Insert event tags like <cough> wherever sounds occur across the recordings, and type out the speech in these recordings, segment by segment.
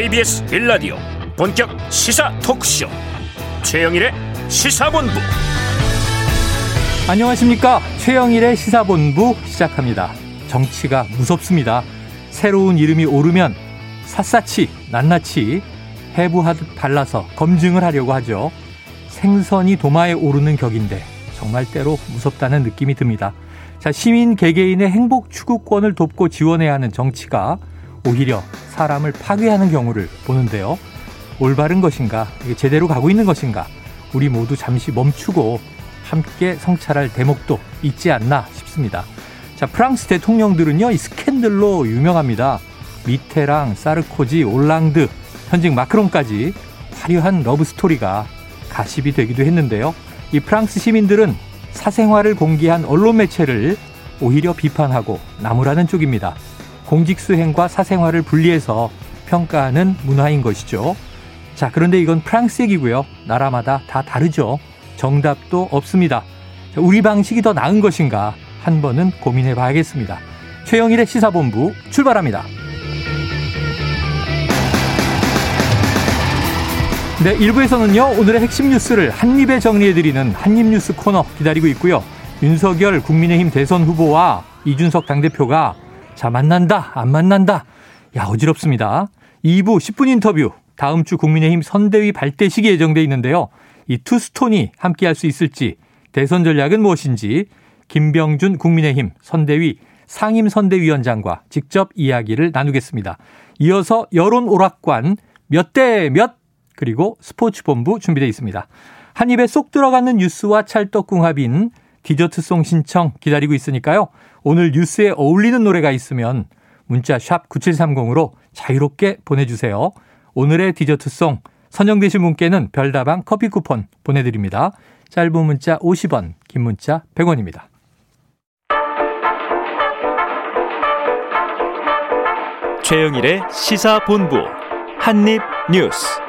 KBS 빌라디오 본격 시사 토크쇼. 최영일의 시사본부. 안녕하십니까? 최영일의 시사본부 시작합니다. 정치가 무섭습니다. 새로운 이름이 오르면 샅샅이 낱낱이 해부하듯 발라서 검증을 하려고 하죠. 생선이 도마에 오르는 격인데 정말 때로 무섭다는 느낌이 듭니다. 자 시민 개개인의 행복 추구권을 돕고 지원해야 하는 정치가 오히려 사람을 파괴하는 경우를 보는데요. 올바른 것인가, 제대로 가고 있는 것인가, 우리 모두 잠시 멈추고 함께 성찰할 대목도 있지 않나 싶습니다. 자, 프랑스 대통령들은요, 이 스캔들로 유명합니다. 미테랑, 사르코지, 올랑드, 현직 마크롱까지 화려한 love story가 가십이 되기도 했는데요. 이 프랑스 시민들은 사생활을 공개한 언론 매체를 오히려 비판하고 나무라는 쪽입니다. 공직수행과 사생활을 분리해서 평가하는 문화인 것이죠. 자, 그런데 이건 프랑스 얘기고요. 나라마다 다 다르죠. 정답도 없습니다. 자, 우리 방식이 더 나은 것인가 한 번은 고민해 봐야겠습니다. 최영일의 시사본부 출발합니다. 네, 1부에서는요, 오늘의 핵심 뉴스를 한입에 정리해드리는 한입뉴스 코너 기다리고 있고요. 윤석열 국민의힘 대선 후보와 이준석 당대표가 자, 만난다, 안 만난다. 야, 어지럽습니다. 2부 10분 인터뷰. 다음 주 국민의힘 선대위 발대식이 예정돼 있는데요. 이 투스톤이 함께 할 수 있을지, 대선 전략은 무엇인지, 김병준 국민의힘 선대위 상임선대위원장과 직접 이야기를 나누겠습니다. 이어서 여론 오락관 몇 대 몇, 그리고 스포츠본부 준비되어 있습니다. 한 입에 쏙 들어가는 뉴스와 찰떡궁합인 디저트송 신청 기다리고 있으니까요. 오늘 뉴스에 어울리는 노래가 있으면 문자 샵 9730으로 자유롭게 보내주세요. 오늘의 디저트송 선정되신 분께는 별다방 커피 쿠폰 보내드립니다. 짧은 문자 50원, 긴 문자 100원입니다. 최영일의 시사본부 한입뉴스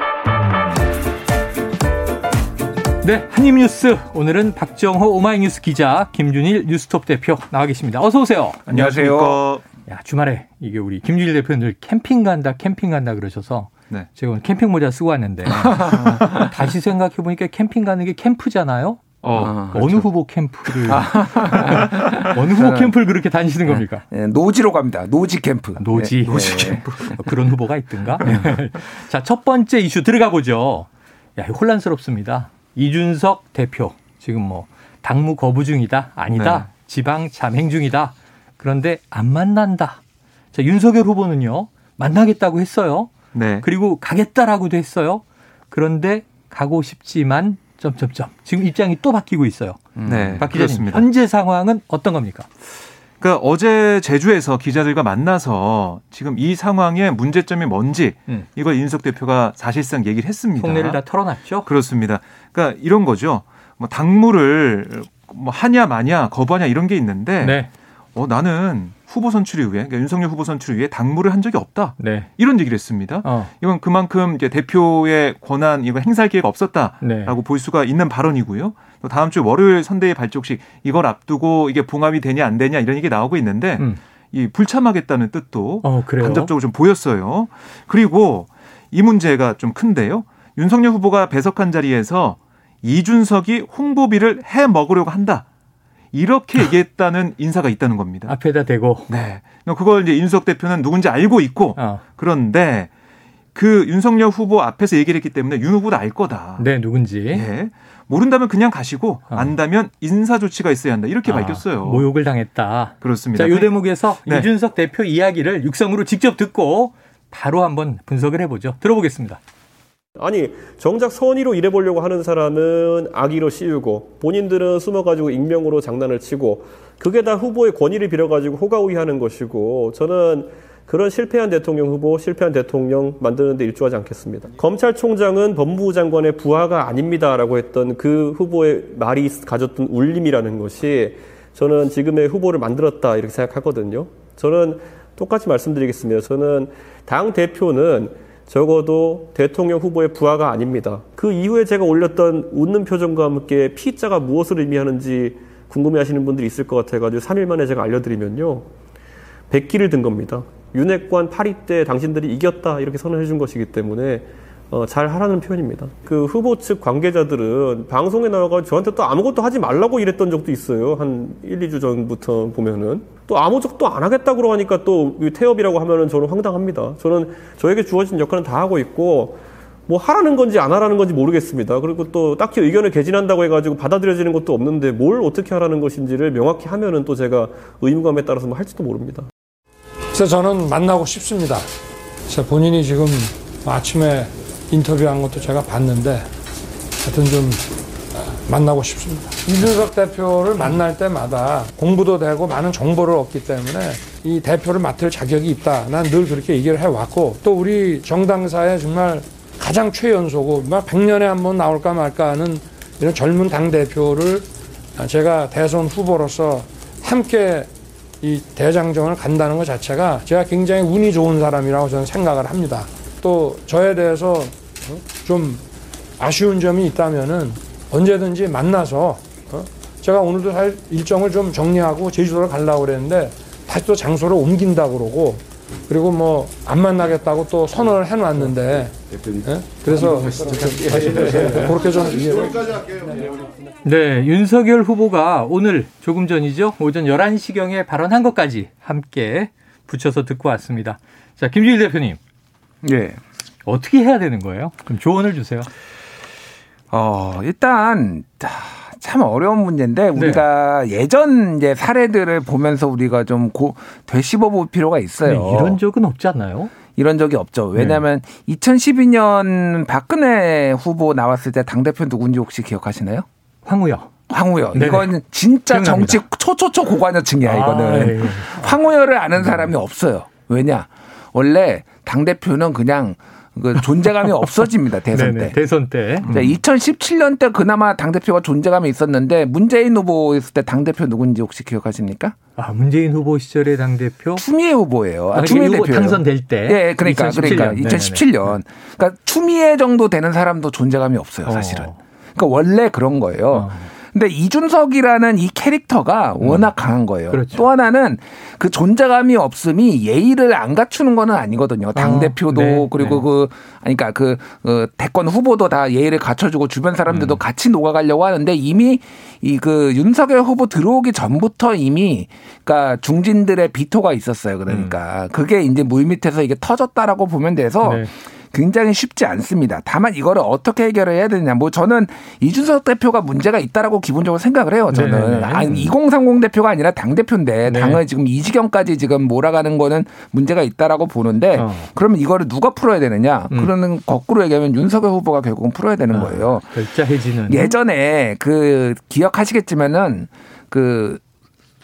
네, 한입뉴스 오늘은 박정호 오마이뉴스 기자 김준일 뉴스톱 대표 나와 계십니다. 어서 오세요. 안녕하세요. 야 주말에 이게 우리 김준일 대표는 늘 캠핑 간다 캠핑 간다 그러셔서 네. 제가 오늘 캠핑 모자 쓰고 왔는데 <laughs> 다시 생각해 보니까 캠핑 가는 게 캠프잖아요. 어, 아, 어느 그렇죠. 후보 캠프를 <laughs> 어느 후보 캠프를 그렇게 다니시는 네. 겁니까? 네, 노지로 갑니다. 노지 캠프. 노지. 네. 노지 캠프. 그런 후보가 있든가? <laughs> 자, 첫 번째 이슈 들어가 보죠. 야, 혼란스럽습니다. 이준석 대표 지금 뭐 당무 거부 중이다 아니다 네. 지방 잠행 중이다 그런데 안 만난다. 자 윤석열 후보는요 만나겠다고 했어요. 네. 그리고 가겠다라고도 했어요. 그런데 가고 싶지만 점점점 지금 입장이 또 바뀌고 있어요. 네, 박 기자님 현재 상황은 어떤 겁니까? 그러니까 어제 제주에서 기자들과 만나서 지금 이 상황의 문제점이 뭔지 음. 이걸 인석 대표가 사실상 얘기를 했습니다. 속내를 다 털어놨죠. 그렇습니다. 그러니까 이런 거죠. 뭐 당무를 뭐 하냐 마냐 거부하냐 이런 게 있는데 네. 어 나는 후보 선출 이후에 그러니까 윤석열 후보 선출 이후에 당무를 한 적이 없다. 네. 이런 얘기를 했습니다. 어. 이건 그만큼 이제 대표의 권한 이거 행사할 기회가 없었다라고 네. 볼 수가 있는 발언이고요. 또 다음 주 월요일 선대위 발족식 이걸 앞두고 이게 봉합이 되냐 안 되냐 이런 얘기 나오고 있는데 음. 이 불참하겠다는 뜻도 어, 간접적으로 좀 보였어요. 그리고 이 문제가 좀 큰데요. 윤석열 후보가 배석한 자리에서 이준석이 홍보비를 해 먹으려고 한다. 이렇게 <laughs> 얘기했다는 인사가 있다는 겁니다. 앞에다 대고. 네. 그걸 이제 윤석 대표는 누군지 알고 있고 어. 그런데 그 윤석열 후보 앞에서 얘기를 했기 때문에 윤 후보도 알 거다. 네, 누군지. 예. 모른다면 그냥 가시고 어. 안다면 인사 조치가 있어야 한다. 이렇게 아, 밝혔어요. 모욕을 당했다. 그렇습니다. 자, 이 대목에서 네. 이준석 대표 이야기를 육성으로 직접 듣고 바로 한번 분석을 해보죠. 들어보겠습니다. 아니 정작 선의로 일해보려고 하는 사람은 악의로 씌우고 본인들은 숨어가지고 익명으로 장난을 치고 그게 다 후보의 권위를 빌어가지고 호가호위하는 것이고 저는 그런 실패한 대통령 후보, 실패한 대통령 만드는데 일조하지 않겠습니다. 검찰총장은 법무부 장관의 부하가 아닙니다라고 했던 그 후보의 말이 가졌던 울림이라는 것이 저는 지금의 후보를 만들었다 이렇게 생각하거든요. 저는 똑같이 말씀드리겠습니다. 저는 당 대표는 적어도 대통령 후보의 부하가 아닙니다. 그 이후에 제가 올렸던 웃는 표정과 함께 피자가 무엇을 의미하는지 궁금해 하시는 분들이 있을 것 같아가지고 3일 만에 제가 알려드리면요. 백기를 든 겁니다. 윤핵관 8위 때 당신들이 이겼다 이렇게 선언해 준 것이기 때문에 어, 잘 하라는 표현입니다. 그 후보 측 관계자들은 방송에 나와가 저한테 또 아무것도 하지 말라고 이랬던 적도 있어요. 한 1, 2주 전부터 보면은. 또 아무 적도 안 하겠다고 하니까 또 태업이라고 하면은 저는 황당합니다. 저는 저에게 주어진 역할은 다 하고 있고 뭐 하라는 건지 안 하라는 건지 모르겠습니다. 그리고 또 딱히 의견을 개진한다고 해가지고 받아들여지는 것도 없는데 뭘 어떻게 하라는 것인지를 명확히 하면은 또 제가 의무감에 따라서 뭐 할지도 모릅니다. 그래서 저는 만나고 싶습니다. 그래서 본인이 지금 아침에 인터뷰한 것도 제가 봤는데 하여튼 좀 만나고 싶습니다. 이준석 대표를 만날 때마다 공부도 되고 많은 정보를 얻기 때문에 이 대표를 맡을 자격이 있다. 난 늘 그렇게 얘기를 해왔고 또 우리 정당사에 정말 가장 최연소고 막 100년에 한 번 나올까 말까 하는 이런 젊은 당대표를 제가 대선 후보로서 함께 이 대장정을 간다는 것 자체가 제가 굉장히 운이 좋은 사람이라고 저는 생각을 합니다. 또 저에 대해서 좀 아쉬운 점이 있다면은 언제든지 만나서 어? 제가 오늘도 사실 일정을 좀 정리하고 제주도를 가려고 그랬는데 다시 또 장소를 옮긴다고 그러고 그리고 뭐 안 만나겠다고 또 선언을 해놨는데 네? 그래서 그렇게 좀 네, 윤석열 후보가 오늘 조금 전이죠 오전 11시경에 발언한 것까지 함께 붙여서 듣고 왔습니다. 자, 김주일 대표님. 예. 어떻게 해야 되는 거예요? 그럼 조언을 주세요. 어, 일단 참 어려운 문제인데 네. 우리가 네. 예전 이제 사례들을 보면서 우리가 좀 고, 되씹어 볼 필요가 있어요. 네, 이런 적은 없지 않나요? 이런 적이 없죠. 왜냐하면 네. 2012년 박근혜 후보 나왔을 때 당 대표 누군지 혹시 기억하시나요? 황우여. 황우여. 네네. 이건 진짜 기억납니다. 정치 초초초 고관여층이야, 이거는. 아, 예, 예. 황우여를 아는 사람이 없어요. 왜냐? 원래 당 대표는 그냥 그 존재감이 <laughs> 없어집니다 대선 네네, 때. 대선 때. 음. 2017년 때 그나마 당 대표가 존재감이 있었는데 문재인 후보 있을 때 당 대표 누군지 혹시 기억하십니까? 아 문재인 후보 시절의 당 대표 추미애 후보예요. 아, 추미애 대표 당선될 때. 예, 그러니까 2017년. 그러니까 2017년. 그러니까 추미애 정도 되는 사람도 존재감이 없어요 사실은. 어. 그러니까 원래 그런 거예요. 어. 근데 이준석이라는 이 캐릭터가 음. 워낙 강한 거예요. 그렇죠. 또 하나는 그 존재감이 없음이 예의를 안 갖추는 거는 아니거든요. 당 대표도 어, 네, 그리고 네. 그 아니까 그, 그 대권 후보도 다 예의를 갖춰주고 주변 사람들도 음. 같이 녹아가려고 하는데 이미 이 그 윤석열 후보 들어오기 전부터 이미 그러니까 중진들의 비토가 있었어요. 그러니까 음. 그게 이제 물 밑에서 이게 터졌다라고 보면 돼서. 네. 굉장히 쉽지 않습니다. 다만 이거를 어떻게 해결을 해야 되느냐. 뭐 저는 이준석 대표가 문제가 있다라고 기본적으로 생각을 해요. 저는 아, 2030 대표가 아니라 당 대표인데 네. 당을 지금 이 지경까지 지금 몰아가는 거는 문제가 있다라고 보는데 어. 그러면 이거를 누가 풀어야 되느냐? 음. 그러는 거꾸로 얘기하면 윤석열 후보가 결국은 풀어야 되는 아, 거예요. 결자 해지는 예전에 그 기억하시겠지만은 그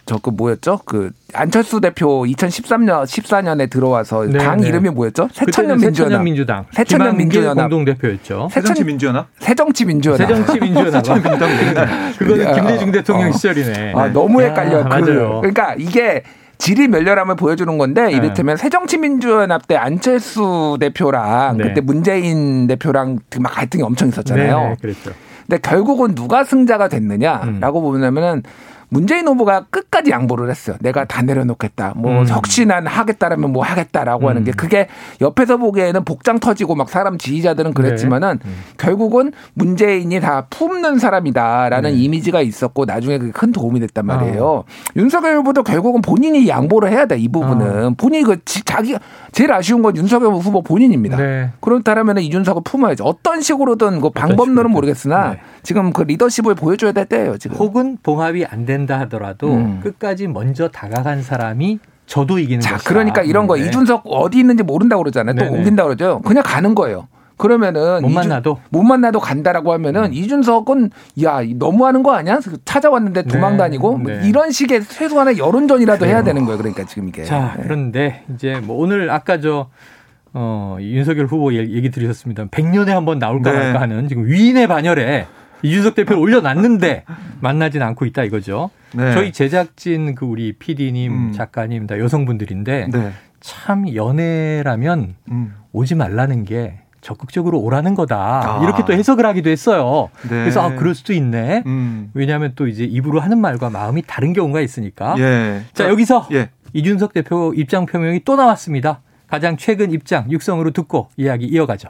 저 그 뭐였죠? 그 안철수 대표 2013년 14년에 들어와서 네, 당 네. 이름이 뭐였죠? 새천년 민주연합. 민주당. 새천년 민주연합 공동 대표였죠. 새정치 민주연합? 새정치 민주연합. 새정치 민주연합. <laughs> 그거는 김대중 대통령 어. 시절이네. 아, 너무 헷갈려. 아, 그, 맞아요. 그러니까 이게 질이 멸렬함을 보여주는 건데 네. 이를테면 새정치민주연합 때 안철수 대표랑 네. 그때 문재인 대표랑 막 갈등이 엄청 있었잖아요. 네, 그랬죠. 근데 결국은 누가 승자가 됐느냐라고 음. 보면은 문재인 후보가 끝까지 양보를 했어요. 내가 다 내려놓겠다. 뭐 음. 혹시 난 하겠다라면 뭐 하겠다라고 음. 하는 게 그게 옆에서 보기에는 복장 터지고 막 사람 지지자들은 네. 그랬지만은 네. 음. 결국은 문재인이 다 품는 사람이다라는 네. 이미지가 있었고 나중에 그게 큰 도움이 됐단 말이에요. 어. 윤석열 후보도 결국은 본인이 양보를 해야 돼. 이 부분은 어. 본인이 그 자기 제일 아쉬운 건 윤석열 후보 본인입니다. 네. 그렇다면 이준석을 품어야죠. 어떤 식으로든 그 방법론은 모르겠으나 네. 지금 그 리더십을 보여줘야 될 때예요. 지금. 혹은 봉합이 안 된다 하더라도 음. 끝까지 먼저 다가간 사람이 저도 이기는 자, 것이다. 그러니까 이런 거 네. 이준석 어디 있는지 모른다고 그러잖아요. 또 네네. 옮긴다 그러죠. 그냥 가는 거예요. 그러면은 못 만나도 못 만나도 간다라고 하면은 음. 이준석은 야 너무하는 거 아니야? 찾아왔는데 도망 네. 다니고 네. 뭐 이런 식의 최소한의 여론전이라도 해야 되는 거예요. 그러니까 지금 이게. 자 네. 그런데 이제 뭐 오늘 아까 저 어, 윤석열 후보 얘기 드리셨습니다. 100년에 한 번 나올까 네. 말까 하는 지금 위인의 반열에 이준석 대표를 올려놨는데 만나진 않고 있다 이거죠. 네. 저희 제작진 그 우리 PD님, 음. 작가님 다 여성분들인데 네. 참 연애라면 음. 오지 말라는 게 적극적으로 오라는 거다. 아. 이렇게 또 해석을 하기도 했어요. 네. 그래서 아, 그럴 수도 있네. 음. 왜냐하면 또 이제 입으로 하는 말과 마음이 다른 경우가 있으니까. 예. 자, 여기서 예. 이준석 대표 입장 표명이 또 나왔습니다. 가장 최근 입장 육성으로 듣고 이야기 이어가죠.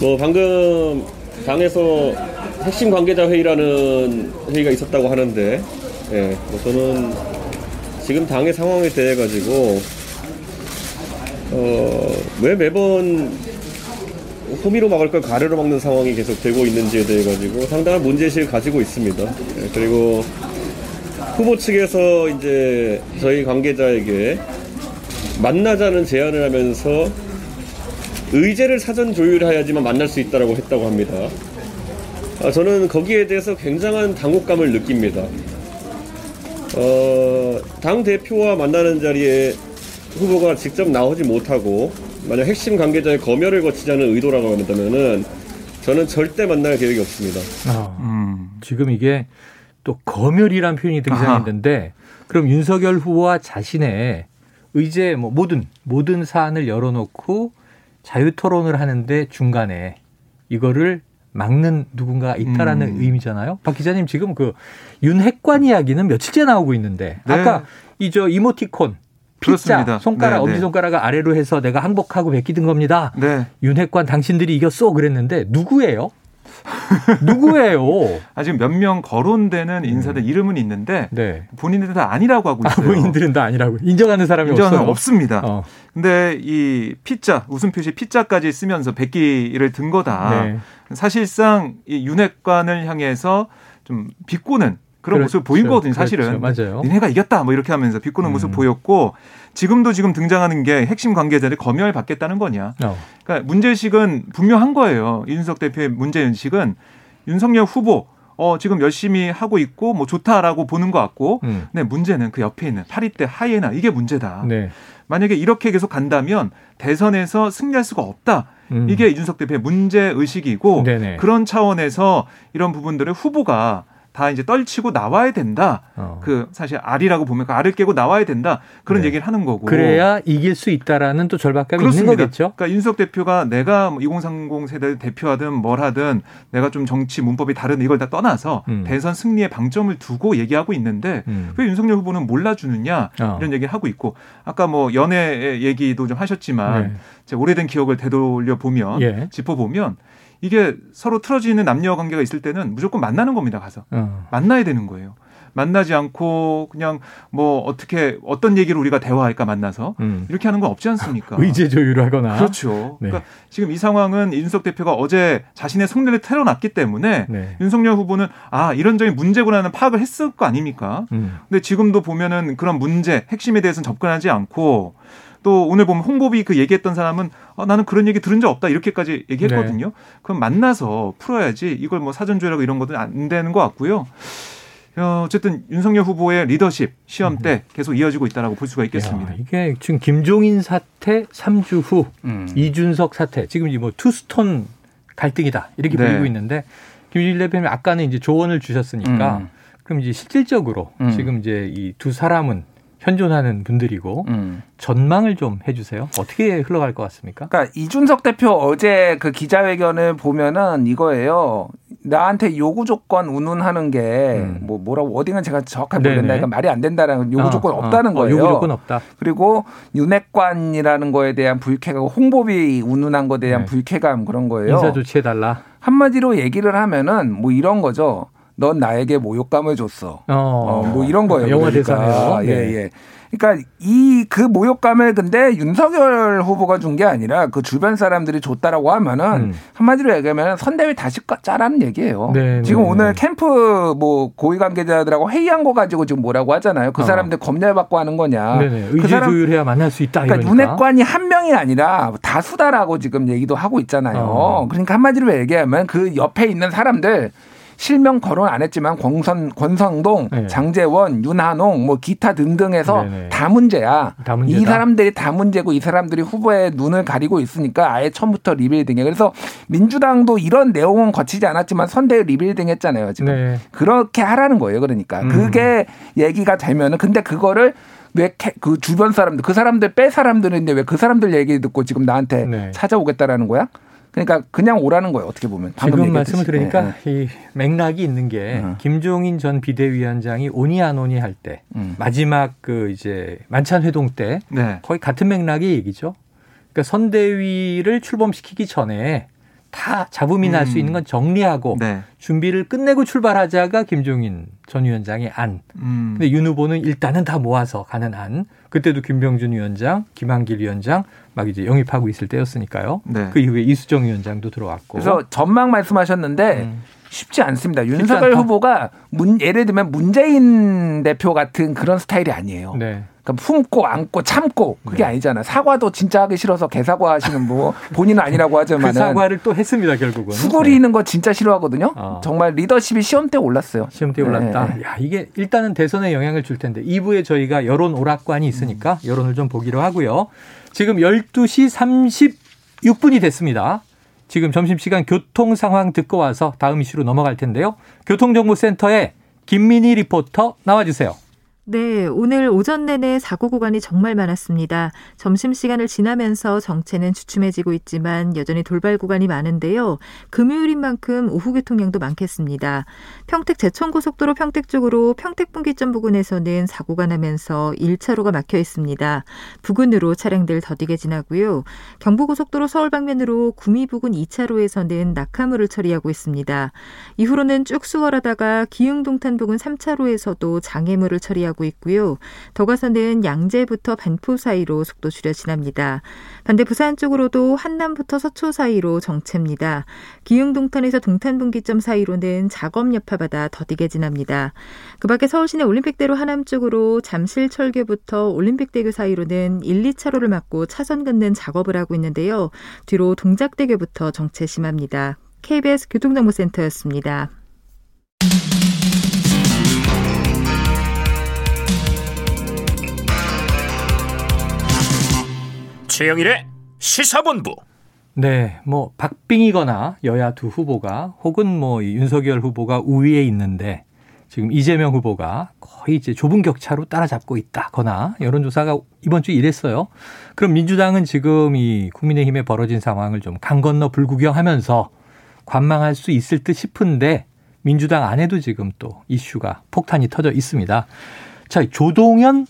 뭐 방금 당에서 핵심 관계자 회의라는 회의가 있었다고 하는데, 예, 뭐 저는 지금 당의 상황에 대해 가지고 어, 왜 매번 호미로 막을 걸 가래로 막는 상황이 계속 되고 있는지에 대해 가지고 상당한 문제의식을 가지고 있습니다. 예, 그리고 후보 측에서 이제 저희 관계자에게 만나자는 제안을 하면서 의제를 사전 조율해야지만 만날 수 있다고 했다고 합니다. 아, 저는 거기에 대해서 굉장한 당혹감을 느낍니다. 어, 당 대표와 만나는 자리에 후보가 직접 나오지 못하고 만약 핵심 관계자의 검열을 거치자는 의도라고 한다면은 저는 절대 만날 계획이 없습니다. 아, 음. 지금 이게 또 검열이란 표현이 등장했는데 아하. 그럼 윤석열 후보와 자신의 의제 뭐 모든 모든 사안을 열어놓고 자유 토론을 하는데 중간에 이거를 막는 누군가가 있다라는 음. 의미잖아요. 박 기자님 지금 그 윤핵관 이야기는 며칠째 나오고 있는데 네. 아까 이 저 이모티콘 피자 그렇습니다. 손가락 네, 엄지 네. 손가락을 아래로 해서 내가 항복하고 베끼든 겁니다. 네. 윤핵관 당신들이 이겼어 그랬는데 누구예요? <laughs> 누구예요? 아 지금 몇 명 거론되는 인사들 음. 이름은 있는데 네. 본인들은 다 아니라고 하고 있어요. 아, 본인들은 다 아니라고 인정하는 사람이 인정은 없어요. 없습니다. 어. 근데 이 피자 웃음 표시 피자까지 쓰면서 백기를 든 거다. 네. 사실상 이 윤핵관을 향해서 좀 비꼬는 그런 그렇죠. 모습을 보인 거거든요, 사실은. 그렇죠. 맞아요. 니네가 이겼다, 뭐 이렇게 하면서 비꼬는 음. 모습 보였고, 지금도 지금 등장하는 게 핵심 관계자들 검열 받겠다는 거냐. 어. 그러니까 문제의식은 분명한 거예요. 이준석 대표의 문제의식은 윤석열 후보, 어, 지금 열심히 하고 있고, 뭐 좋다라고 보는 것 같고, 음. 근데 문제는 그 옆에 있는 파리떼 하이에나, 이게 문제다. 네. 만약에 이렇게 계속 간다면 대선에서 승리할 수가 없다. 음. 이게 이준석 대표의 문제 의식이고 그런 차원에서 이런 부분들을 후보가 다 이제 떨치고 나와야 된다. 어. 그 사실 알이라고 보면 그 알을 깨고 나와야 된다. 그런 네. 얘기를 하는 거고. 그래야 이길 수 있다라는 또 절박감이 그렇습니다. 있는 거겠죠. 그러니까 윤석 대표가 내가 2030뭐 세대 대표하든 뭘 하든 내가 좀 정치 문법이 다른 이걸 다 떠나서 음. 대선 승리에 방점을 두고 얘기하고 있는데 음. 왜 윤석열 후보는 몰라주느냐 어. 이런 얘기를 하고 있고 아까 뭐 연애 얘기도 좀 하셨지만 네. 제 오래된 기억을 되돌려 보면 예. 짚어 보면 이게 서로 틀어지는 남녀 관계가 있을 때는 무조건 만나는 겁니다. 가서 어. 만나야 되는 거예요. 만나지 않고 그냥 뭐 어떻게 어떤 얘기를 우리가 대화할까 만나서 음. 이렇게 하는 건 없지 않습니까? <laughs> 의제 조율하거나 그렇죠. 네. 그러니까 지금 이 상황은 윤석 대표가 어제 자신의 속내를 털어놨기 때문에 네. 윤석열 후보는 아 이런 점이 문제구나는 파악을 했을 거 아닙니까? 음. 근데 지금도 보면은 그런 문제 핵심에 대해서는 접근하지 않고 또 오늘 보면 홍보비 그 얘기했던 사람은 어, 나는 그런 얘기 들은 적 없다 이렇게까지 얘기했거든요. 네. 그럼 만나서 풀어야지 이걸 뭐 사전 조율하고 이런 것도 안 되는 것 같고요. 어, 어쨌든 윤석열 후보의 리더십 시험 때 계속 이어지고 있다라고 볼 수가 있겠습니다. 야, 이게 지금 김종인 사태 3주 후 음. 이준석 사태 지금 뭐 투스톤 갈등이다 이렇게 네. 보이고 있는데 김준일 대표님 아까는 이제 조언을 주셨으니까 음. 그럼 이제 실질적으로 음. 지금 이제 이 두 사람은 현존하는 분들이고 음. 전망을 좀 해주세요. 어떻게 흘러갈 것 같습니까? 그러니까 이준석 대표 어제 그 기자회견을 보면은 이거예요. 나한테 요구 조건 운운하는 게뭐 음. 뭐라고 워딩은 제가 정확하게 모르겠는데 그러니까 말이 안 된다는 요구 어, 조건 어, 없다는 어, 거예요. 요구 조건 없다. 그리고 윤핵관이라는 거에 대한 불쾌감, 홍보비 운운한 거에 대한 네. 불쾌감 그런 거예요. 인사 조치해 달라. 한마디로 얘기를 하면은 뭐 이런 거죠. 넌 나에게 모욕감을 줬어. 어, 어 뭐 이런 거예요. 영화 그러니까. 대사네요. 예, 네. 예. 그러니까 이 그 모욕감을 근데 윤석열 후보가 준 게 아니라 그 주변 사람들이 줬다라고 하면은 음. 한마디로 얘기하면 선대위 다시 짜라는 얘기예요. 네, 네 지금 네, 오늘 캠프 뭐 고위 관계자들하고 회의한 거 가지고 지금 뭐라고 하잖아요. 그 어. 사람들 검열 받고 하는 거냐. 네. 그 사람, 조율해야 만날 수 있다. 그러니까 윤핵관이 한 명이 아니라 다수다라고 지금 얘기도 하고 있잖아요. 어. 그러니까 한마디로 얘기하면 그 옆에 있는 사람들 실명 거론 안 했지만 권선, 권성동, 네. 장제원, 윤한홍 뭐 기타 등등해서 네네. 다 문제야. 다이 사람들이 다 문제고 이 사람들이 후보의 눈을 가리고 있으니까 아예 처음부터 rebuilding해. 그래서 민주당도 이런 내용은 거치지 않았지만 선대위 리빌딩 했잖아요. 지금. 네. 그렇게 하라는 거예요. 그러니까. 음. 그게 얘기가 되면은 근데 그거를 왜그 주변 사람들 그 사람들 빼 사람들인데 왜 그 사람들 얘기 듣고 지금 나한테 네. 찾아오겠다라는 거야? 그러니까 그냥 오라는 거예요. 어떻게 보면. 지금 말씀을 들으니까 네, 네. 이 맥락이 있는 게 음. 김종인 전 비대위원장이 오니 안 오니 할때 음. 마지막 그 이제 만찬 회동 때 네. 거의 같은 맥락의 얘기죠. 그러니까 선대위를 출범시키기 전에 다 잡음이 음. 날수 있는 건 정리하고 네. 준비를 끝내고 출발하자가 김종인 전 위원장의 안. 음. 근데 윤 후보는 일단은 다 모아서 가는 안. 그때도 김병준 위원장, 김한길 위원장 막 이제 영입하고 있을 때였으니까요. 네. 그 이후에 이수정 위원장도 들어왔고. 그래서 전망 말씀하셨는데 음. 쉽지 않습니다. 윤석열 후보가 문, 예를 들면 문재인 대표 같은 그런 스타일이 아니에요. 네. 그러니까 품고 안고 참고 그게 네. 아니잖아. 사과도 진짜 하기 싫어서 개사과 하시는 뭐 <laughs> 본인은 아니라고 하지만 그 사과를 또 했습니다 결국은. 수그리는 네. 거 진짜 싫어하거든요. 어. 정말 리더십이 시험 때 올랐어요. 시험때 올랐다. 네. 야 이게 일단은 대선에 영향을 줄 텐데 2부에 저희가 여론 오락관이 있으니까 음. 여론을 좀 보기로 하고요. 지금 12시 36분이 됐습니다. 지금 점심시간 교통 상황 듣고 와서 다음 이슈로 넘어갈 텐데요. 교통정보센터에 김민희 리포터 나와주세요. 네, 오늘 오전 내내 사고 구간이 정말 많았습니다. 점심시간을 지나면서 정체는 주춤해지고 있지만 여전히 돌발 구간이 많은데요. 금요일인 만큼 오후 교통량도 많겠습니다. 평택 제천고속도로 평택 쪽으로 평택 분기점 부근에서는 사고가 나면서 1차로가 막혀 있습니다. 부근으로 차량들 더디게 지나고요. 경부고속도로 서울 방면으로 구미 부근 2차로에서는 낙하물을 처리하고 있습니다. 이후로는 쭉 수월하다가 기흥동탄 부근 3차로에서도 장애물을 처리하고 하고 있고요. 더 가서는 양재부터 반포 사이로 속도 줄여 지납니다. 반대 부산 쪽으로도 한남부터 서초 사이로 정체입니다. 기흥동탄에서 동탄분기점 사이로는 작업 여파받아 더디게 지납니다. 그 밖에 서울시내 올림픽대로 하남 쪽으로 잠실철교부터 올림픽대교 사이로는 1, 2차로를 막고 차선 긋는 작업을 하고 있는데요. 뒤로 동작대교부터 정체 심합니다. KBS 교통정보센터였습니다. 최영일의 시사본부. 네, 뭐 박빙이거나 여야 두 후보가 혹은 뭐 윤석열 후보가 우위에 있는데 지금 이재명 후보가 거의 이제 좁은 격차로 따라잡고 있다거나 여론조사가 이번 주 이랬어요. 그럼 민주당은 지금 이 국민의힘에 벌어진 상황을 좀 강 건너 불구경하면서 관망할 수 있을 듯 싶은데 민주당 안에도 지금 또 이슈가 폭탄이 터져 있습니다. 자, 조동현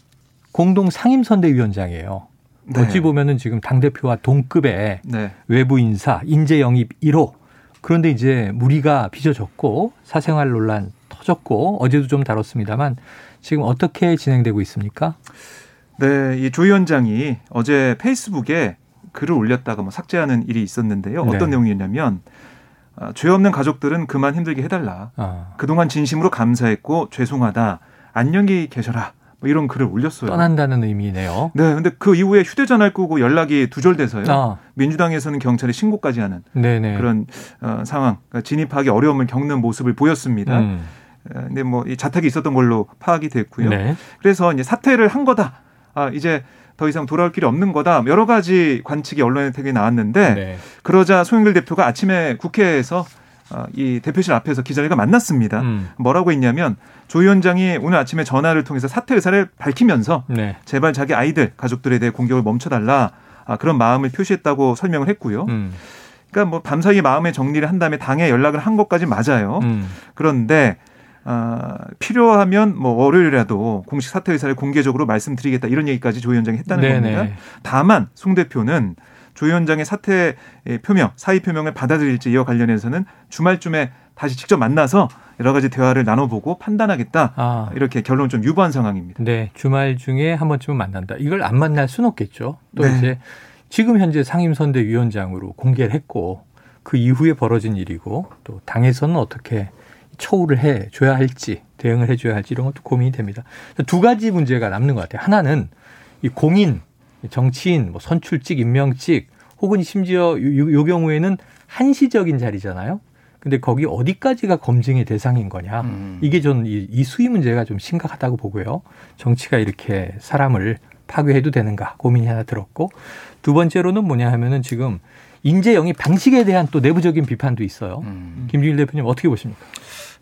공동 상임선대위원장이에요. 네. 어찌 보면은 지금 당 대표와 동급의 네. 외부 인사, 인재 영입 1호. 그런데 이제 무리가 빚어졌고 사생활 논란 터졌고 어제도 좀 다뤘습니다만 지금 어떻게 진행되고 있습니까? 네, 이 조 위원장이 어제 페이스북에 글을 올렸다가 뭐 삭제하는 일이 있었는데요. 어떤 네. 내용이었냐면 아, 죄 없는 가족들은 그만 힘들게 해달라. 아. 그동안 진심으로 감사했고 죄송하다. 안녕히 계셔라. 뭐 이런 글을 올렸어요. 떠난다는 의미네요. 네, 근데 그 이후에 휴대전화를 끄고 연락이 두절돼서요. 아. 민주당에서는 경찰에 신고까지 하는 네네. 그런 어, 상황, 그러니까 진입하기 어려움을 겪는 모습을 보였습니다. 음. 어, 근데 뭐 이 자택이 있었던 걸로 파악이 됐고요. 네. 그래서 이제 사퇴를 한 거다. 아, 이제 더 이상 돌아올 길이 없는 거다. 여러 가지 관측이 언론에 되게 나왔는데 네. 그러자 송영길 대표가 아침에 국회에서 어, 이 대표실 앞에서 기자들과 만났습니다. 음. 뭐라고 했냐면 조 위원장이 오늘 아침에 전화를 통해서 사퇴 의사를 밝히면서 네. 제발 자기 아이들 가족들에 대해 공격을 멈춰달라 아, 그런 마음을 표시했다고 설명을 했고요. 음. 그러니까 뭐 밤사이 마음의 정리를 한 다음에 당에 연락을 한 것까지 맞아요. 음. 그런데 아, 필요하면 뭐 월요일이라도 공식 사퇴 의사를 공개적으로 말씀드리겠다 이런 얘기까지 조 위원장이 했다는 네네. 겁니다. 다만 송 대표는 조 위원장의 사퇴 표명, 사의 표명을 받아들일지 이와 관련해서는 주말쯤에 다시 직접 만나서 여러 가지 대화를 나눠보고 판단하겠다. 아. 이렇게 결론 좀 유보한 상황입니다. 네, 주말 중에 한 번쯤은 만난다. 이걸 안 만날 수는 없겠죠. 또 네. 이제 지금 현재 상임선대위원장으로 공개를 했고 그 이후에 벌어진 일이고 또 당에서는 어떻게 처우를 해 줘야 할지 대응을 해 줘야 할지 이런 것도 고민이 됩니다. 두 가지 문제가 남는 것 같아요. 하나는 이 공인 정치인, 뭐 선출직, 임명직 혹은 심지어 요, 요 경우에는 한시적인 자리잖아요. 근데 거기 어디까지가 검증의 대상인 거냐. 음. 이게 전 이, 이 수위 문제가 좀 심각하다고 보고요. 정치가 이렇게 사람을 파괴해도 되는가 고민이 하나 들었고 두 번째로는 뭐냐 하면은 지금 인재 영입 방식에 대한 또 내부적인 비판도 있어요. 음. 김준일 대표님 어떻게 보십니까?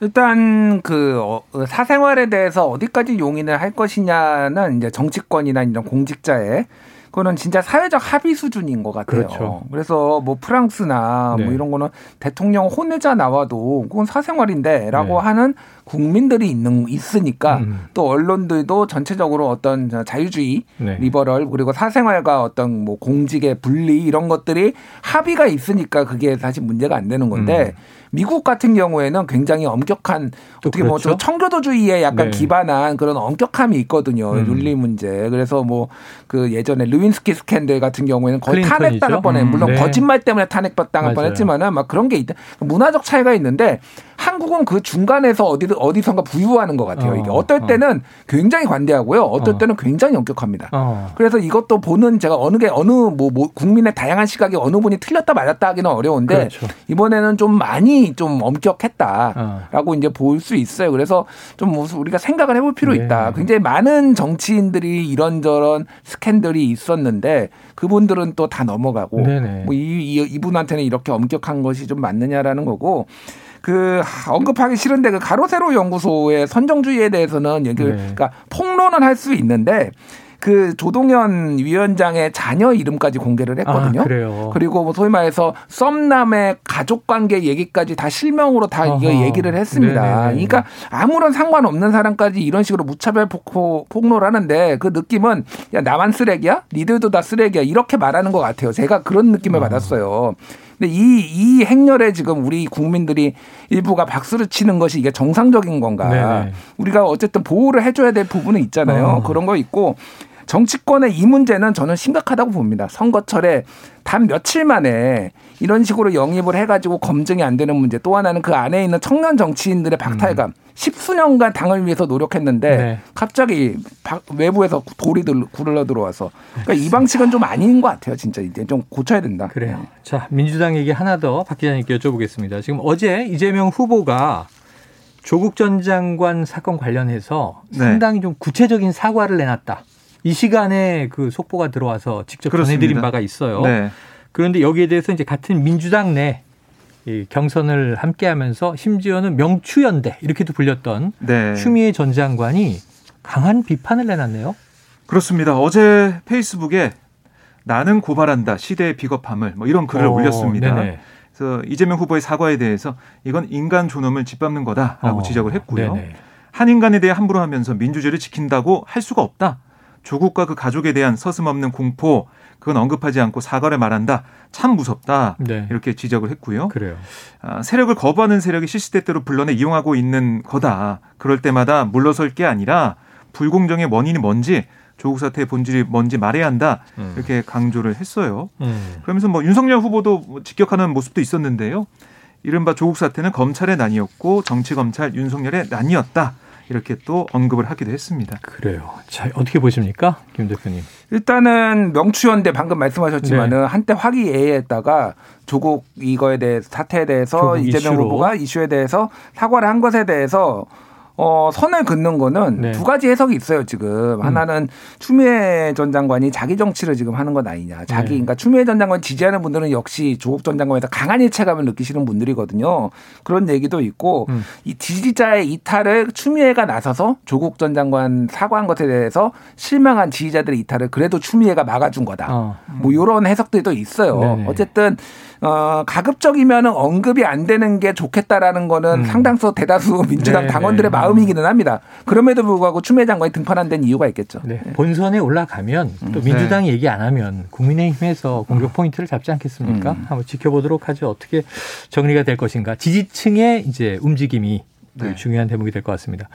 일단 그 어, 사생활에 대해서 어디까지 용인을 할 것이냐는 이제 정치권이나 이런 공직자의 그거는 진짜 사회적 합의 수준인 것 같아요. 그렇죠. 그래서 뭐 프랑스나 네. 뭐 이런 거는 대통령 혼외자 나와도 그건 사생활인데라고 네. 하는 국민들이 있는 있으니까 음. 또 언론들도 전체적으로 어떤 자유주의, 네. 리버럴 그리고 사생활과 어떤 뭐 공직의 분리 이런 것들이 합의가 있으니까 그게 사실 문제가 안 되는 건데 음. 미국 같은 경우에는 굉장히 엄격한 어떻게 뭐 그렇죠? 뭐 청교도주의에 약간 네. 기반한 그런 엄격함이 있거든요. 음. 윤리 문제. 그래서 뭐 그 예전에 루윈스키 스캔들 같은 경우에는 거의 탄핵당할 뻔해. 음. 물론 네. 거짓말 때문에 탄핵당할 뻔했지만은 막 그런 게 있다. 문화적 차이가 있는데 한국은 그 중간에서 어디 어디선가 부유하는 것 같아요. 이게 어, 어떨 어. 때는 굉장히 관대하고요. 어떨 어. 때는 굉장히 엄격합니다. 어. 그래서 이것도 보는 제가 어느 게 어느 뭐, 뭐 국민의 다양한 시각이 어느 분이 틀렸다 맞았다 하기는 어려운데 그렇죠. 이번에는 좀 많이 좀 엄격했다라고 어. 이제 볼 수 있어요. 그래서 좀 우리가 생각을 해볼 필요 네. 있다. 굉장히 많은 정치인들이 이런저런 스캔들이 있었는데 그분들은 또 다 넘어가고 뭐 이, 이, 이분한테는 이렇게 엄격한 것이 좀 맞느냐라는 거고 그 언급하기 싫은데 그 가로세로 연구소의 선정주의에 대해서는 얘기 네. 그러니까 폭로는 할 수 있는데 그 조동현 위원장의 자녀 이름까지 공개를 했거든요. 아, 그리고 뭐 소위 말해서 썸남의 가족 관계 얘기까지 다 실명으로 다 어허. 이거 얘기를 했습니다. 네네네. 그러니까 아무런 상관없는 사람까지 이런 식으로 무차별 폭로, 폭로를 하는데 그 느낌은 야 나만 쓰레기야? 니들도 다 쓰레기야 이렇게 말하는 것 같아요. 제가 그런 느낌을 어. 받았어요. 근데 이, 이 행렬에 지금 우리 국민들이 일부가 박수를 치는 것이 이게 정상적인 건가. 네네. 우리가 어쨌든 보호를 해줘야 될 부분은 있잖아요. 어. 그런 거 있고 정치권의 이 문제는 저는 심각하다고 봅니다. 선거철에 단 며칠 만에 이런 식으로 영입을 해가지고 검증이 안 되는 문제 또 하나는 그 안에 있는 청년 정치인들의 박탈감 음. 십수년간 당을 위해서 노력했는데 네. 갑자기 외부에서 돌이 굴러 들어와서 그러니까 이 방식은 좀 아닌 것 같아요 진짜 이제 좀 고쳐야 된다. 그래요. 네. 자 민주당 얘기 하나 더 박 기자님께 여쭤보겠습니다. 지금 어제 이재명 후보가 조국 전 장관 사건 관련해서 네. 상당히 좀 구체적인 사과를 내놨다. 이 시간에 그 속보가 들어와서 직접 그렇습니다. 전해드린 바가 있어요. 네. 그런데 여기에 대해서 이제 같은 민주당 내 이 경선을 함께하면서 심지어는 명추연대 이렇게도 불렸던 네. 추미애 전 장관이 강한 비판을 내놨네요. 그렇습니다. 어제 페이스북에 나는 고발한다 시대의 비겁함을 뭐 이런 글을 오, 올렸습니다. 네네. 그래서 이재명 후보의 사과에 대해서 이건 인간 존엄을 짓밟는 거다라고 어, 지적을 했고요. 네네. 한 인간에 대해 함부로 하면서 민주주의를 지킨다고 할 수가 없다. 조국과 그 가족에 대한 서슴없는 공포 그건 언급하지 않고 사과를 말한다. 참 무섭다. 네. 이렇게 지적을 했고요. 그래요. 아, 세력을 거부하는 세력이 실시대대로 불러내 이용하고 있는 거다. 그럴 때마다 물러설 게 아니라 불공정의 원인이 뭔지 조국 사태의 본질이 뭔지 말해야 한다. 음. 이렇게 강조를 했어요. 음. 그러면서 뭐 윤석열 후보도 뭐 직격하는 모습도 있었는데요. 이른바 조국 사태는 검찰의 난이었고 정치 검찰 윤석열의 난이었다. 이렇게 또 언급을 하기도 했습니다. 그래요. 자, 어떻게 보십니까? 김 대표님. 일단은 명추연대 방금 말씀하셨지만은 네. 한때 화기애애했다가 조국 이거에 대해 사태에 대해서 이재명 이슈로. 후보가 이슈에 대해서 사과를 한 것에 대해서 어, 선을 긋는 거는 네. 두 가지 해석이 있어요, 지금. 음. 하나는 추미애 전 장관이 자기 정치를 지금 하는 것 아니냐. 자기, 네. 그러니까 추미애 전 장관 지지하는 분들은 역시 조국 전 장관에서 강한 일체감을 느끼시는 분들이거든요. 그런 얘기도 있고, 음. 이 지지자의 이탈을 추미애가 나서서 조국 전 장관 사과한 것에 대해서 실망한 지지자들의 이탈을 그래도 추미애가 막아준 거다. 어. 뭐, 요런 해석들도 있어요. 네네. 어쨌든, 어, 가급적이면 언급이 안 되는 게 좋겠다라는 거는 음. 상당수 대다수 <laughs> 민주당 네, 당원들의 네. 마음이기는 합니다. 그럼에도 불구하고 추미애 장관이 등판 안된 이유가 있겠죠. 네. 본선에 올라가면 또 음. 민주당이 네. 얘기 안 하면 국민의힘에서 공격 포인트를 잡지 않겠습니까? 음. 한번 지켜보도록 하죠. 어떻게 정리가 될 것인가. 지지층의 이제 움직임이 네. 중요한 대목이 될 것 같습니다.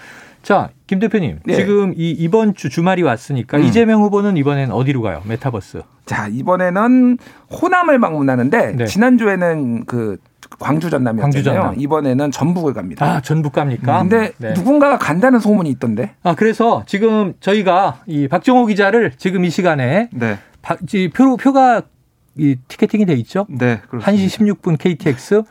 자, 김 대표님. 네. 지금 이 이번 주 주말이 왔으니까 음. 이재명 후보는 이번엔 어디로 가요? 메타버스. 자, 이번에는 호남을 방문하는데 네. 지난주에는 그 광주 전남이었잖아요. 광주 전남. 이번에는 전북을 갑니다. 아, 전북 갑니까? 근데 네. 누군가가 간다는 소문이 있던데. 아, 그래서 지금 저희가 이 박정호 기자를 지금 이 시간에 네. 박, 표, 표가 이 티켓팅이 돼 있죠? 네, 그렇습니다. 1시 16분 KTX.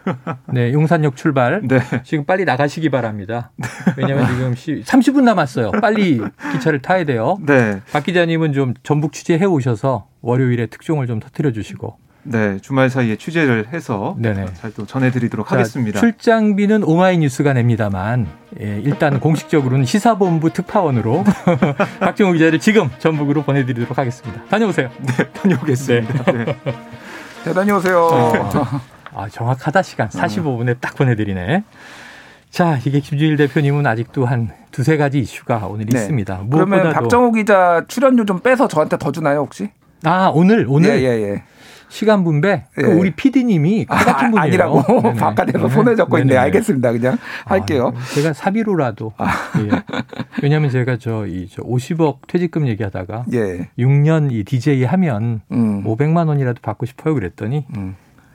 네, 용산역 출발. 네. 지금 빨리 나가시기 바랍니다. 왜냐하면 지금 30분 남았어요. 빨리 기차를 타야 돼요. 네. 박 기자님은 좀 전북 취재해 오셔서 월요일에 특종을 좀 터뜨려 주시고. 네, 주말 사이에 취재를 해서 잘 또 전해드리도록 자, 하겠습니다. 출장비는 오마이뉴스가 냅니다만 예, 일단 공식적으로는 시사본부 특파원으로 <laughs> 박정호 기자를 지금 전북으로 보내드리도록 하겠습니다. 다녀오세요. 네, 다녀오겠습니다. 네. 네. 네, 다녀오세요. 어, 아, 정확하다 시간 45분에 딱 보내드리네. 자, 이게 김준일 대표님은 아직도 한 두세 가지 이슈가 오늘 네. 있습니다. 그러면 박정호 기자 출연료 좀 빼서 저한테 더 주나요, 혹시? 아, 오늘, 오늘? 예, 예, 예. 시간 분배 그 예. 우리 PD님이 그 같은 분이에요. 아니라고 바깥에서 손에 잡고 있네. 알겠습니다. 그냥 아, 할게요. 아, 제가 사비로라도 아. 예. 왜냐하면 제가 저이 저 50억 퇴직금 얘기하다가 예. 6년 이 DJ 하면 음. 500만 원이라도 받고 싶어요 그랬더니 음.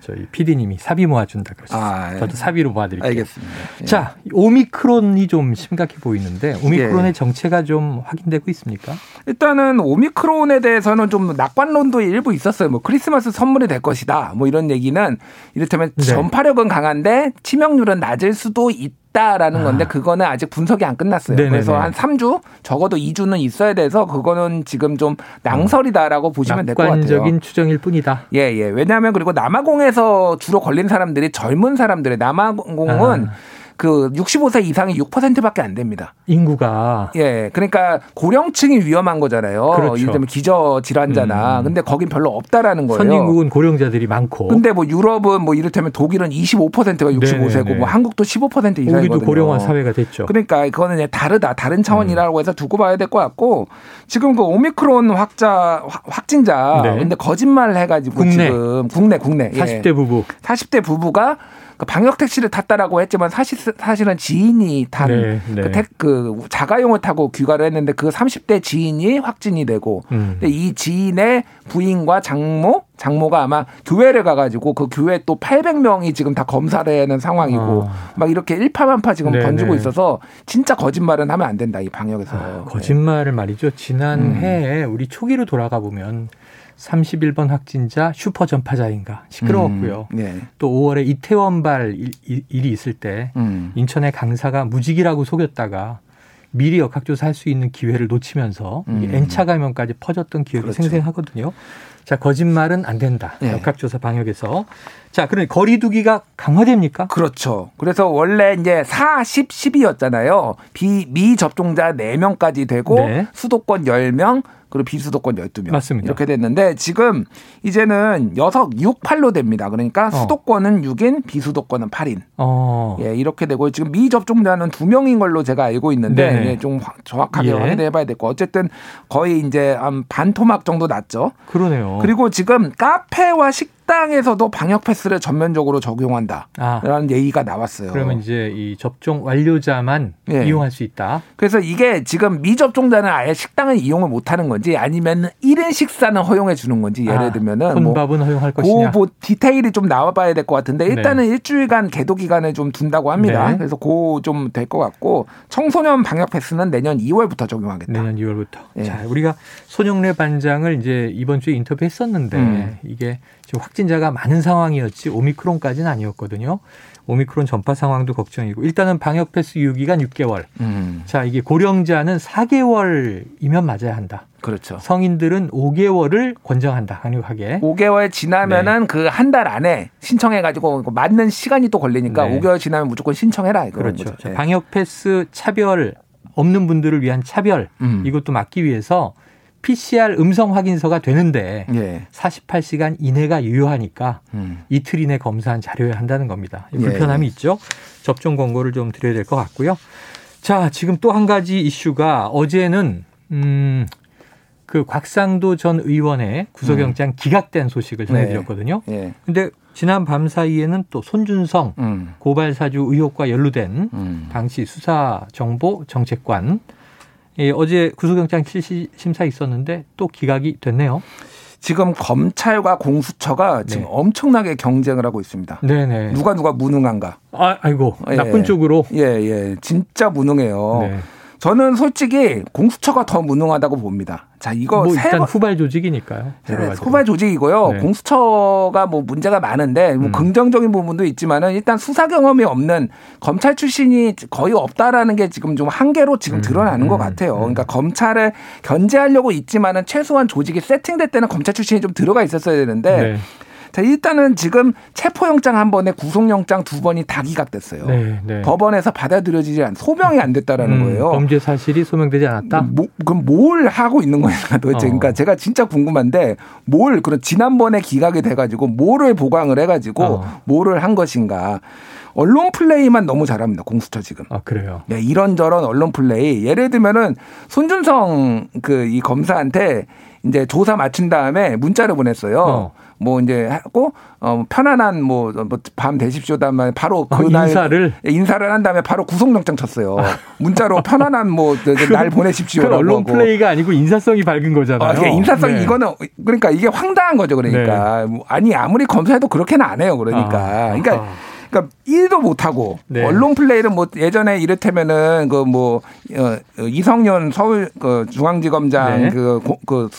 저희 PD님이 사비 모아준다 그랬어요. 아, 예. 저도 사비로 모아드릴게요. 알겠습니다. 예. 자, 오미크론이 좀 심각해 보이는데 오미크론의 예. 정체가 좀 확인되고 있습니까? 일단은 오미크론에 대해서는 좀 낙관론도 일부 있었어요. 뭐 크리스마스 선물이 될 것이다. 뭐 이런 얘기는 이를테면 네. 전파력은 강한데 치명률은 낮을 수도 있다. 있다라는 건데 아. 그거는 아직 분석이 안 끝났어요. 네네네. 그래서 한 3주 적어도 2주는 있어야 돼서 그거는 지금 좀 낭설이다라고 보시면 될 것 같아요. 낙관적인 추정일 뿐이다. 예, 예. 왜냐하면 그리고 남아공에서 주로 걸린 사람들이 젊은 사람들의 남아공은 아. 그 65세 이상이 6%밖에 안 됩니다. 인구가. 예. 그러니까 고령층이 위험한 거잖아요. 그렇죠. 예를 들면 기저 질환자나. 음. 근데 거긴 별로 없다라는 거예요. 선진국은 고령자들이 많고. 근데 뭐 유럽은 뭐 이를테면 독일은 25%가 65세고 네네네. 뭐 한국도 15% 이상이거든요. 우리도 고령화 사회가 됐죠. 그러니까 그거는 다르다. 다른 차원이라고 음. 해서 두고 봐야 될 것 같고 지금 그 오미크론 확자 확진자 네. 근데 거짓말 해 가지고 국내. 지금 국내 국내 40대 예. 부부 40대 부부가 그 방역 택시를 탔다라고 했지만 사실 사실은 지인이 탄그 네, 네. 그, 그 자가용을 타고 귀가를 했는데 그 30대 지인이 확진이 되고 음. 근데 이 지인의 부인과 장모 장모가 아마 교회를 가가지고 그 교회 또 800명이 지금 다 검사를 하는 상황이고 아. 막 이렇게 일파만파 지금 네네. 던지고 있어서 진짜 거짓말은 하면 안 된다 이 방역에서 아, 거짓말을 말이죠 지난 음. 해에 우리 초기로 돌아가 보면 31번 확진자 슈퍼 전파자인가 시끄러웠고요. 음, 네. 또 5월에 이태원발 일, 이 있을 때 음. 인천의 강사가 무직이라고 속였다가 미리 역학조사 할 수 있는 기회를 놓치면서 음. N차 감염까지 퍼졌던 기억이 그렇죠. 생생하거든요. 자, 거짓말은 안 된다. 네. 역학조사 방역에서. 자, 그럼 거리두기가 강화됩니까? 그렇죠. 그래서 원래 이제 4, 10, 10이었잖아요. 비, 미접종자 4명까지 되고 네. 수도권 10명, 그리고 비수도권 12명. 맞습니다. 이렇게 됐는데 지금 이제는 6, 6, 8로 됩니다. 그러니까 어. 수도권은 6인, 비수도권은 8인. 어. 예, 이렇게 되고 지금 미접종자는 2명인 걸로 제가 알고 있는데 네. 예, 좀 정확하게 예. 확인해 봐야 되고 어쨌든 거의 이제 한 반토막 정도 났죠. 그러네요. 그리고 지금 카페와 식 식당에서도 방역 패스를 전면적으로 적용한다라는 아. 얘기가 나왔어요. 그러면 이제 이 접종 완료자만 네. 이용할 수 있다. 그래서 이게 지금 미접종자는 아예 식당을 이용을 못 하는 건지 아니면 1인 식사는 허용해 주는 건지 예를 아, 들면은 혼밥은 뭐 허용할 것이냐. 그뭐 디테일이 좀 나와 봐야 될 것 같은데 일단은 네. 일주일간 계도 기간을 좀 둔다고 합니다. 네. 그래서 그좀될 것 같고 청소년 방역 패스는 내년 2월부터 적용하겠다. 내년 2월부터. 네. 자, 우리가 손영래 반장을 이제 이번 주에 인터뷰했었는데 음. 이게 지금 확진자가 많은 상황이었지 오미크론까지는 아니었거든요. 오미크론 전파 상황도 걱정이고 일단은 방역 패스 유기간 6개월. 음. 자 이게 고령자는 4개월이면 맞아야 한다. 그렇죠. 성인들은 5개월을 권장한다. 강력하게. 5개월 지나면은 네. 그한 달 안에 신청해 가지고 맞는 시간이 또 걸리니까 네. 5개월 지나면 무조건 신청해라. 그렇죠. 네. 방역 패스 차별 없는 분들을 위한 차별 음. 이것도 막기 위해서 PCR 음성 확인서가 되는데 예. 48시간 이내가 유효하니까 음. 이틀 이내 검사한 자료여야 한다는 겁니다. 불편함이 예. 있죠. 접종 권고를 좀 드려야 될 것 같고요. 자, 지금 또 한 가지 이슈가 어제는 음, 그 곽상도 전 의원의 구속영장 음. 기각된 소식을 전해드렸거든요. 네. 네. 근데 지난 밤 사이에는 또 손준성 음. 고발 사주 의혹과 연루된 음. 당시 수사정보 정책관 예, 어제 구속영장 실시 심사 있었는데 또 기각이 됐네요. 지금 검찰과 공수처가 지금 네. 엄청나게 경쟁을 하고 있습니다. 네네. 누가 누가 무능한가. 아, 아이고 예. 나쁜 쪽으로. 예, 예, 진짜 무능해요. 네. 저는 솔직히 공수처가 더 무능하다고 봅니다. 자, 이거 뭐 일단 후발 조직이니까요. 네, 후발 조직이고요. 네. 공수처가 뭐 문제가 많은데 뭐 음. 긍정적인 부분도 있지만은 일단 수사 경험이 없는 검찰 출신이 거의 없다라는 게 지금 좀 한계로 지금 음. 드러나는 음. 것 같아요. 음. 그러니까 검찰을 견제하려고 있지만은 최소한 조직이 세팅될 때는 검찰 출신이 좀 들어가 있었어야 되는데 네. 자, 일단은 지금 체포영장 한 번에 구속영장 두 번이 다 기각됐어요. 네, 네. 법원에서 받아들여지지 않, 소명이 안 됐다라는 음, 거예요. 범죄 사실이 소명되지 않았다? 뭐, 그럼 뭘 하고 있는 거냐 <laughs> 도대체. 어. 그러니까 제가 진짜 궁금한데 뭘, 그런 지난번에 기각이 돼가지고 뭐를 보강을 해가지고 어. 뭐를 한 것인가. 언론 플레이만 너무 잘합니다. 공수처 지금. 아 그래요. 네, 이런저런 언론 플레이. 예를 들면은 손준성 그 이 검사한테 이제 조사 마친 다음에 문자를 보냈어요. 어. 뭐 이제 하고 어 편안한 뭐밤 뭐 되십시오 다음에 바로 아, 그날 아, 인사를 인사를 한 다음에 바로 구속영장 쳤어요. 문자로 편안한 뭐 <laughs> 날 보내십시오. 그 언론 플레이가 아니고 인사성이 밝은 거잖아요. 아, 그러니까 인사성 네. 이거는 그러니까 이게 황당한 거죠. 그러니까 네. 아니 아무리 검사해도 그렇게는 안 해요. 그러니까 아. 그러니까. 아. 그러니까 일도 못 하고 네. 언론 플레이를 뭐 예전에 이를테면은 그뭐 어, 이성윤 서울 그 중앙지검장 네. 그, 그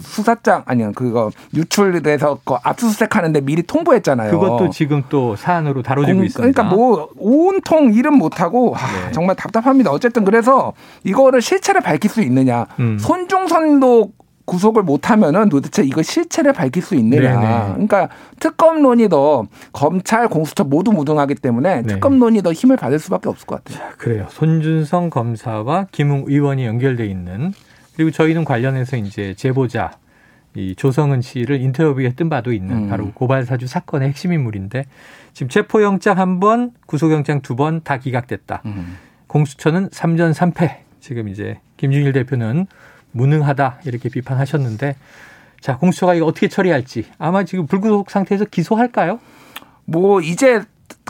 수사장 아니요 그거 유출돼서 그 압수수색 하는데 미리 통보했잖아요. 그것도 지금 또 사안으로 다뤄지고 공, 있습니다. 그러니까 뭐 온통 일은 못 하고 네. 정말 답답합니다. 어쨌든 그래서 이거를 실체를 밝힐 수 있느냐. 음. 손중선도 구속을 못하면은 도대체 이거 실체를 밝힐 수 있느냐. 네네. 그러니까 특검론이 더 검찰, 공수처 모두 무등하기 때문에 네. 특검론이 더 힘을 받을 수밖에 없을 것 같아요. 자, 그래요. 손준성 검사와 김웅 의원이 연결돼 있는 그리고 저희는 관련해서 이제 제보자 이 조성은 씨를 인터뷰에 뜬 바도 있는 음. 바로 고발 사주 사건의 핵심 인물인데 지금 체포영장 한 번, 구속영장 두 번 다 기각됐다. 음. 공수처는 3전 3패. 지금 이제 김준일 대표는 무능하다 이렇게 비판하셨는데 자 공수처가 이거 어떻게 처리할지 아마 지금 불구속 상태에서 기소할까요? 뭐 이제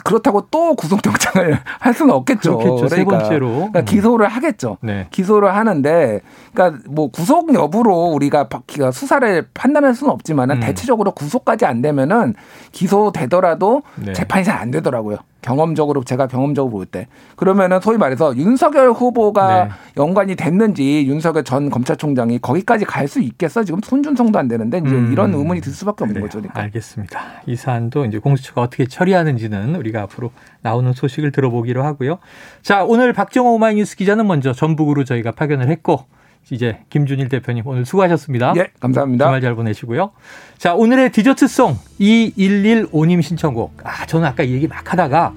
그렇다고 또 구속영장을 <laughs> 할 수는 없겠죠. 그렇겠죠. 그러니까, 세 번째로 그러니까 기소를 하겠죠. 네. 기소를 하는데, 그러니까 뭐 구속 여부로 우리가 수사를 판단할 수는 없지만 은 음. 대체적으로 구속까지 안 되면은 기소되더라도 네. 재판이 잘 안 되더라고요. 경험적으로 제가 경험적으로 볼 때 그러면은 소위 말해서 윤석열 후보가 네. 연관이 됐는지 윤석열 전 검찰총장이 거기까지 갈 수 있겠어 지금 손준성도 안 되는데 이제 음. 이런 의문이 들 수밖에 없는 그래요. 거죠. 그러니까. 알겠습니다. 이 사안도 이제 공수처가 어떻게 처리하는지는 우리가 앞으로 나오는 소식을 들어보기로 하고요. 자 오늘 박정호 오마이뉴스 기자는 먼저 전북으로 저희가 파견을 했고 이제 김준일 대표님 오늘 수고하셨습니다. 예, 감사합니다. 주말 잘 보내시고요. 자, 오늘의 디저트송 2115님 신청곡. 아, 저는 아까 얘기 막 하다가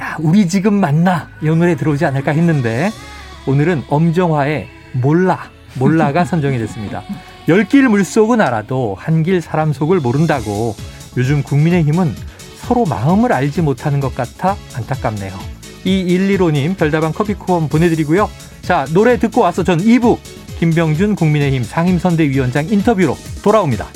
야, 우리 지금 만나 이 노래 들어오지 않을까 했는데 오늘은 엄정화의 몰라, 몰라가 <laughs> 선정이 됐습니다. 열길 물속은 알아도 한길 사람 속을 모른다고 요즘 국민의힘은 서로 마음을 알지 못하는 것 같아 안타깝네요. 2115님 별다방 커피 쿠폰 보내드리고요. 자, 노래 듣고 와서 전 2부 김병준 국민의힘 상임선대위원장 인터뷰로 돌아옵니다.